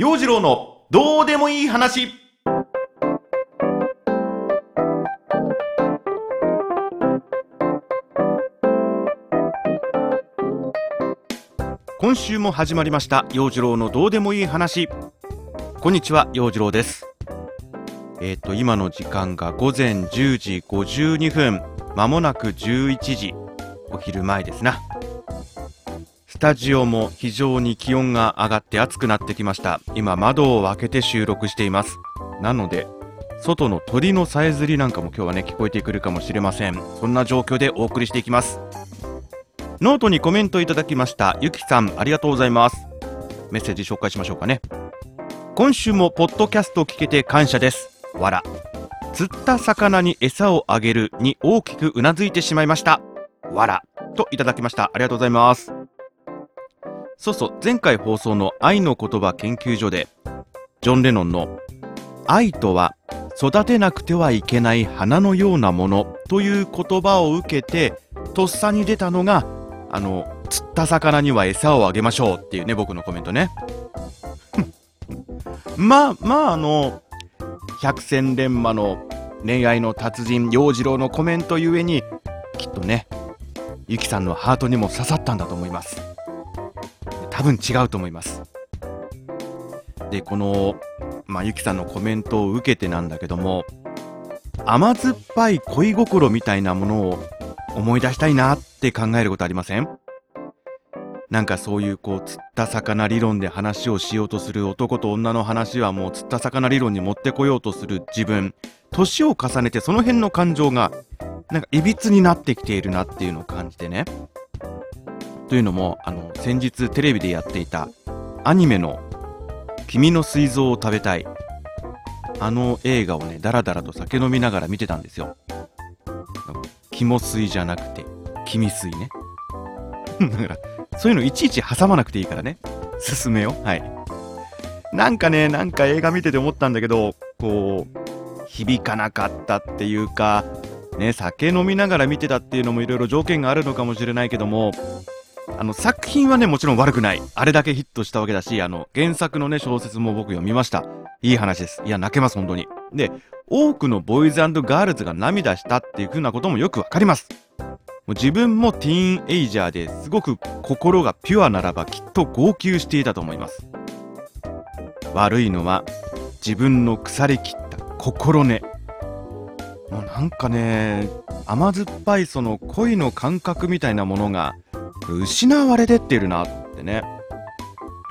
陽次郎のどうでもいい話。今週も始まりました陽次郎のどうでもいい話。こんにちは陽次郎です。えっ、と今の時間が午前10時52分まもなく11時お昼前ですな。タジオも非常に気温が上がって暑くなってきました。今窓を開けて収録しています。なので外の鳥のさえずりなんかも今日はね聞こえてくるかもしれません。そんな状況でお送りしていきます。ノートにコメントいただきました。ゆきさんありがとうございます。メッセージ紹介しましょうかね。今週もポッドキャストを聞けて感謝です。わら釣った魚に餌をあげるに大きくうなずいてしまいました。わらといただきました。ありがとうございます。そうそう前回放送の愛の言葉研究所でジョン・レノンの愛とは育てなくてはいけない花のようなものという言葉を受けてとっさに出たのがあの釣った魚には餌をあげましょうっていうね僕のコメントね。まあまああの百戦錬磨の恋愛の達人陽次郎のコメントゆえにきっとねゆきさんのハートにも刺さったんだと思います。多分違うと思います。でこのまあゆきさんのコメントを受けてなんだけども甘酸っぱい恋心みたいなものを思い出したいなって考えることありません？なんかそういうこう釣った魚理論で話をしようとする男と女の話はもう釣った魚理論に持ってこようとする自分年を重ねてその辺の感情がなんかいびつになってきているなっていうのを感じてね。というのもあの先日テレビでやっていたアニメの「君の膵臓を食べたい」あの映画をねダラダラと酒飲みながら見てたんですよ肝水じゃなくて君水ね だからそういうのいちいち挟まなくていいからね。進めよ。はい。なんかね、なんか映画見てて思ったんだけど、こう、響かなかったっていうか、ね、酒飲みながら見てたっていうのもいろいろ条件があるのかもしれないけども、あの、作品はね、もちろん悪くない。あれだけヒットしたわけだし、あの、原作のね、小説も僕読みました。いい話です。いや、泣けます、本当に。で、多くのボーイズガールズが涙したっていう風なこともよくわかります。もう自分もティーンエイジャーですごく心がピュアならばきっと号泣していたと思います悪いのは自分の腐りきった心根もうなんかね甘酸っぱいその恋の感覚みたいなものが失われてってるなってね。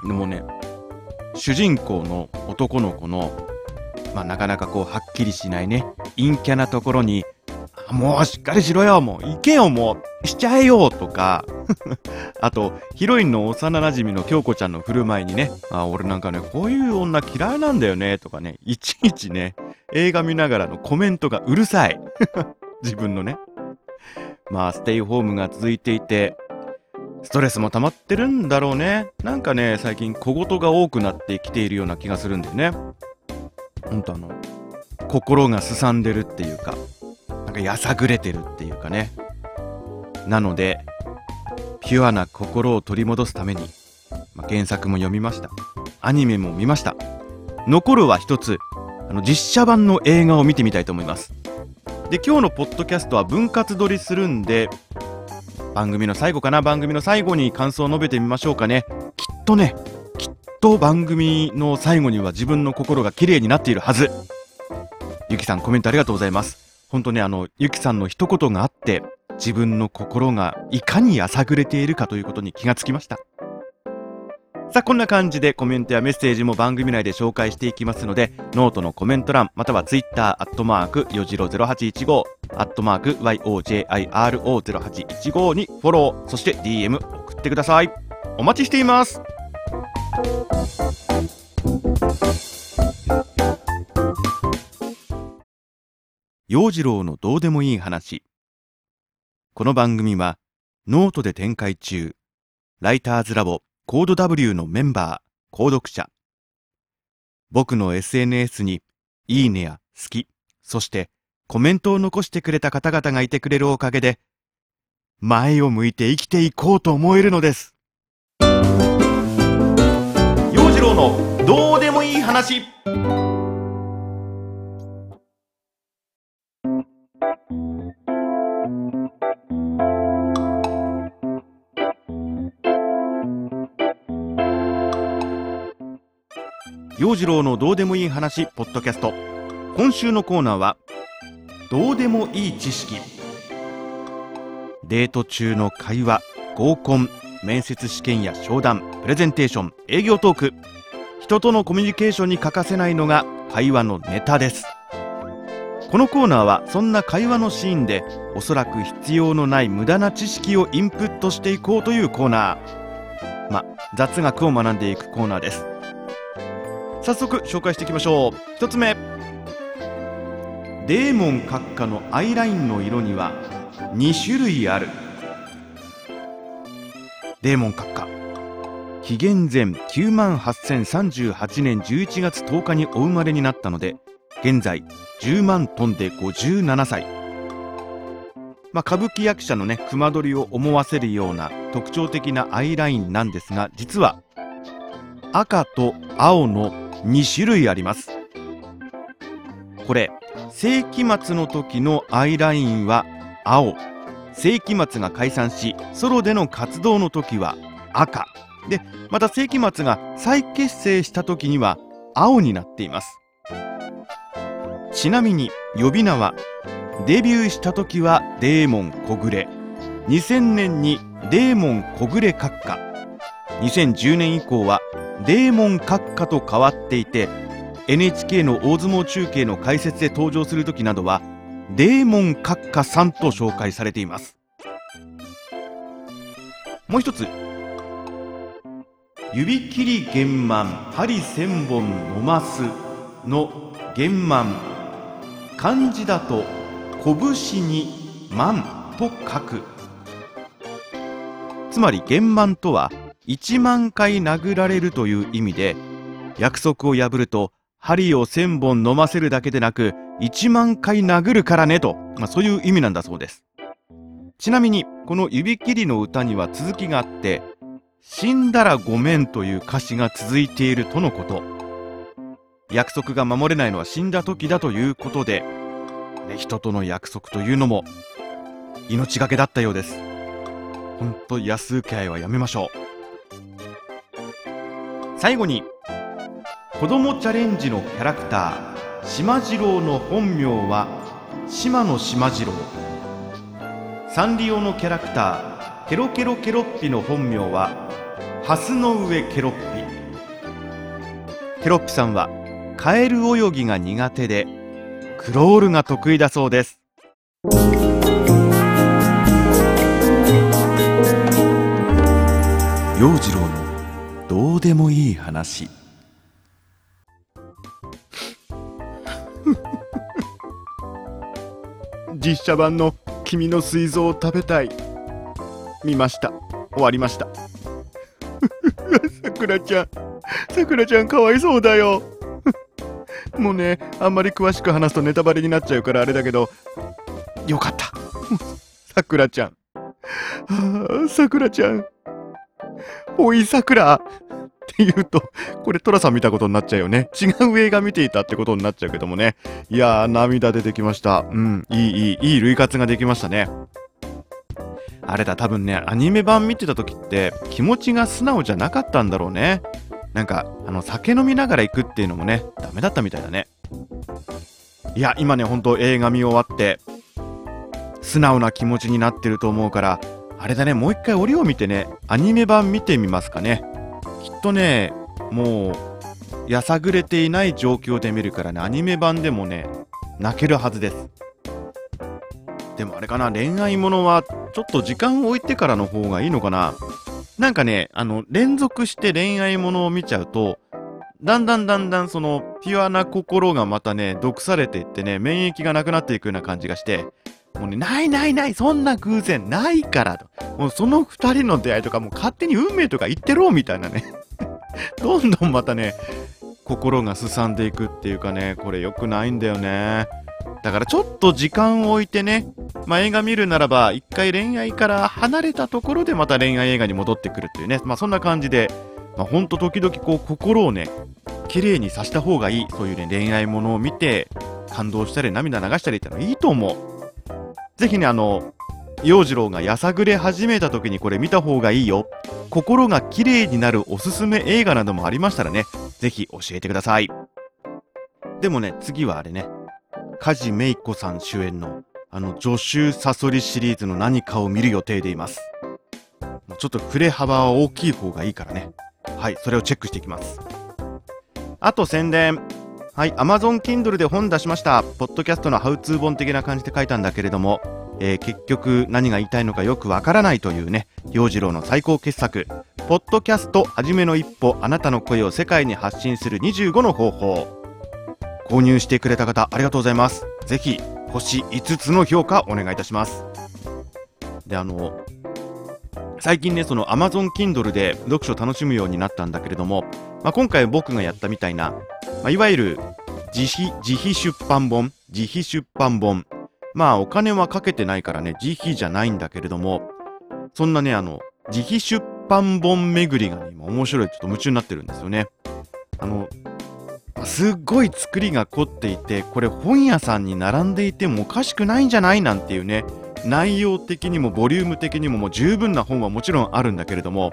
でもね主人公の男の子のまあなかなかこうはっきりしないね陰キャなところにもうしっかりしろよ、もう行けよ、もうしちゃえよとか あと、ヒロインの幼馴染の京子ちゃんの振る舞いにね、あ、俺なんかね、こういう女嫌いなんだよね、とかね、いちいちね、映画見ながらのコメントがうるさい。自分のね。まあ、ステイホームが続いていて、ストレスも溜まってるんだろうね。なんかね、最近小言が多くなってきているような気がするんだよね。ほんとあの、心がすさんでるっていうか、なんかやさぐれてるっていうかねなのでピュアな心を取り戻すために、まあ、原作も読みましたアニメも見ました残るは一つあの実写版の映画を見てみたいと思います。で今日のポッドキャストは分割撮りするんで番組の最後かな？番組の最後に感想を述べてみましょうかね。きっとねきっと番組の最後には自分の心が綺麗になっているはず。ゆきさんコメントありがとうございます。本当にあの、ゆきさんの一言があって、自分の心がいかにやさぐれているかということに気がつきました。さあ、こんな感じでコメントやメッセージも番組内で紹介していきますので、ノートのコメント欄、またはツイッター、アットマーク、よじろ0815、アットマーク、YOJIRO0815 にフォロー、そして DM 送ってください。お待ちしています。陽次郎のどうでもいい話。この番組は、ノートで展開中、ライターズラボコード W のメンバー、購読者。僕の SNS に、いいねや好き、そしてコメントを残してくれた方々がいてくれるおかげで、前を向いて生きていこうと思えるのです。陽次次郎のどうでもいい話陽次郎のどうでもいい話ポッドキャスト。今週のコーナーはどうでもいい知識。デート中の会話合コン面接試験や商談プレゼンテーション営業トーク。人とのコミュニケーションに欠かせないのが会話のネタです。このコーナーはそんな会話のシーンでおそらく必要のない無駄な知識をインプットしていこうというコーナー。ま雑学を学んでいくコーナーです。早速紹介していきましょう。1つ目。デーモン閣下のアイラインの色には2種類ある。デーモン閣下。紀元前9万8038年11月10日にお生まれになったので現在10万トンで57歳。まあ、歌舞伎役者のね熊取を思わせるような特徴的なアイラインなんですが実は赤と青の2種類あります。これ世紀末の時のアイラインは青。世紀末が解散しソロでの活動の時は赤。でまた世紀末が再結成した時には青になっています。ちなみに呼び名はデビューした時はデーモン小暮。2000年にデーモン小暮閣下。2010年以降はデーモン閣下と変わっていて NHK の大相撲中継の解説で登場する時などはデーモン閣下さんと紹介されています。もう一つ。指切り玄満針千本のますの玄満。漢字だと拳に万と書く。つまり玄満とは1万回殴られるという意味で約束を破ると針を1000本飲ませるだけでなく1万回殴るからねと、まあ、そういう意味なんだそうです。ちなみにこの指切りの歌には続きがあって死んだらごめんという歌詞が続いているとのこと。約束が守れないのは死んだ時だということで、ね、人との約束というのも命がけだったようです。ほんと安請け合いはやめましょう。最後に子供チャレンジのキャラクター島次郎の本名は島野島次郎。サンリオのキャラクターケロケロケロッピの本名は蓮の上ケロッピ。ケロッピさんはカエル泳ぎが苦手でクロールが得意だそうです。陽次郎のどうでもいい話。実写版の「君の膵臓を食べたい」見ました。終わりました。さくらちゃん。さくらちゃんかわいそうだよ。もうねあんまり詳しく話すとネタバレになっちゃうからあれだけど。よかった。さくらちゃん。さくらちゃん。おいさくらって言うと、これトラさん見たことになっちゃうよね。違う映画見ていたってことになっちゃうけどもね。いやー、涙出てきました。うん、いい、いい、いい類活ができましたね。あれだ、多分ね、アニメ版見てた時って気持ちが素直じゃなかったんだろうね。なんか、あの、酒飲みながら行くっていうのもね、ダメだったみたいだね。いや、今ね、ほんと映画見終わって、素直な気持ちになってると思うから、あれだね、もう一回折を見てね、アニメ版見てみますかね。きっとね、もう、やさぐれていない状況で見るからね、アニメ版でもね、泣けるはずです。でもあれかな、恋愛ものはちょっと時間を置いてからの方がいいのかな。なんかね、あの、連続して恋愛ものを見ちゃうと、だんだんだんだんそのピュアな心がまたね、毒されていってね、免疫がなくなっていくような感じがして、もうね、ないないない、そんな偶然ないからと。もうその二人の出会いとかもう勝手に運命とか言ってろみたいなね。どんどんまたね、心がすさんでいくっていうかね、これ良くないんだよね。だからちょっと時間を置いてね、まあ、映画見るならば、一回恋愛から離れたところでまた恋愛映画に戻ってくるっていうね、まあ、そんな感じでまあ、ほんと時々こう心をね綺麗にさした方がいいそういうね恋愛ものを見て感動したり涙流したりってのはいいと思うぜひねあの陽次郎がやさぐれ始めた時にこれ見た方がいいよ。心が綺麗になるおすすめ映画などもありましたらねぜひ教えてください。でもね次はあれね。梶芽衣子さん主演のあの助手サソリシリーズの何かを見る予定でいます。ちょっと振れ幅は大きい方がいいからね。はいそれをチェックしていきます。あと宣伝。はい Amazon Kindle で本出しました。ポッドキャストのハウツー本的な感じで書いたんだけれどもえー、結局何が言いたいのかよくわからないというね洋次郎の最高傑作「ポッドキャストはじめの一歩あなたの声を世界に発信する25の方法」購入してくれた方ありがとうございます。ぜひ星5つの評価お願いいたします。であの最近ねその Amazon Kindle で読書を楽しむようになったんだけれども、まあ、今回僕がやったみたいな、まあ、いわゆる自費自費出版本自費出版本まあお金はかけてないからね、自費じゃないんだけれども、そんなね、あの、自費出版本巡りがね、今面白い、ちょっと夢中になってるんですよね。あの、すっごい作りが凝っていて、これ本屋さんに並んでいてもおかしくないんじゃない？なんていうね、内容的にもボリューム的にももう十分な本はもちろんあるんだけれども、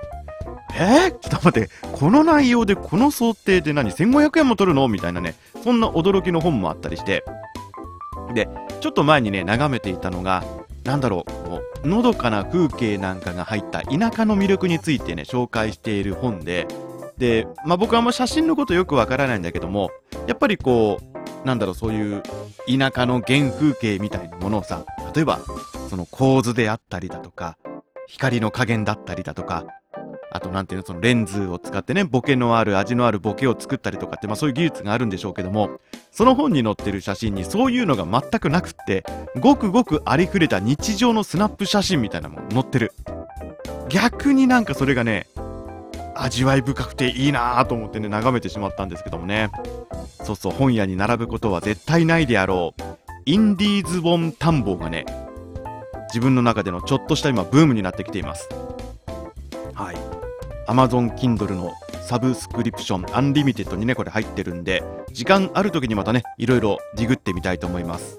え？ー、ちょっと待って、この内容でこの想定で何 ?1500 円も取るの？みたいなね、そんな驚きの本もあったりして、で、ちょっと前にね、眺めていたのが、なんだろう、こう、のどかな風景なんかが入った田舎の魅力についてね、紹介している本で、で、まあ僕はあんま写真のことよくわからないんだけども、やっぱりこう、なんだろう、そういう田舎の原風景みたいなものをさ、例えば、その構図であったりだとか、光の加減だったりだとか、あとなんていうの、そのレンズを使ってね、ボケのある、味のあるボケを作ったりとかって、まあそういう技術があるんでしょうけども、その本に載ってる写真にそういうのが全くなくって、ごくごくありふれた日常のスナップ写真みたいなもの載ってる。逆になんかそれがね、味わい深くていいなぁと思ってね、眺めてしまったんですけどもね。そうそう、本屋に並ぶことは絶対ないであろう。インディーズ本探訪がね、自分の中でのちょっとした今ブームになってきています。はい。Amazon Kindle のサブスクリプションアンリミテッドにねこれ入ってるんで時間ある時にまたねいろいろディグってみたいと思います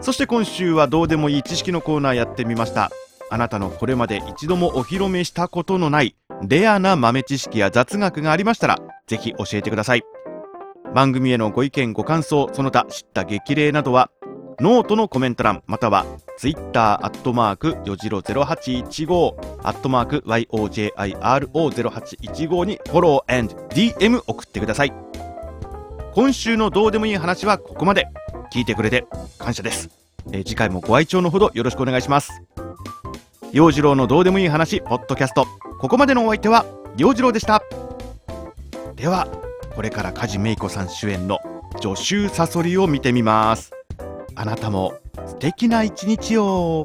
そして今週はどうでもいい知識のコーナーやってみましたあなたのこれまで一度もお披露目したことのないレアな豆知識や雑学がありましたらぜひ教えてください番組へのご意見ご感想その他叱咤激励などはノートのコメント欄またはツイッターアットマークよじろ0815アットマーク YOJIRO0815 にフォロー and DM 送ってください。今週のどうでもいい話はここまで。聞いてくれて感謝です、えー、次回もご愛聴のほどよろしくお願いします。陽次郎のどうでもいい話ポッドキャスト。ここまでのお相手は陽次郎でした。ではこれから梶芽衣子さん主演の助手サソリを見てみます。あなたも素敵な一日を。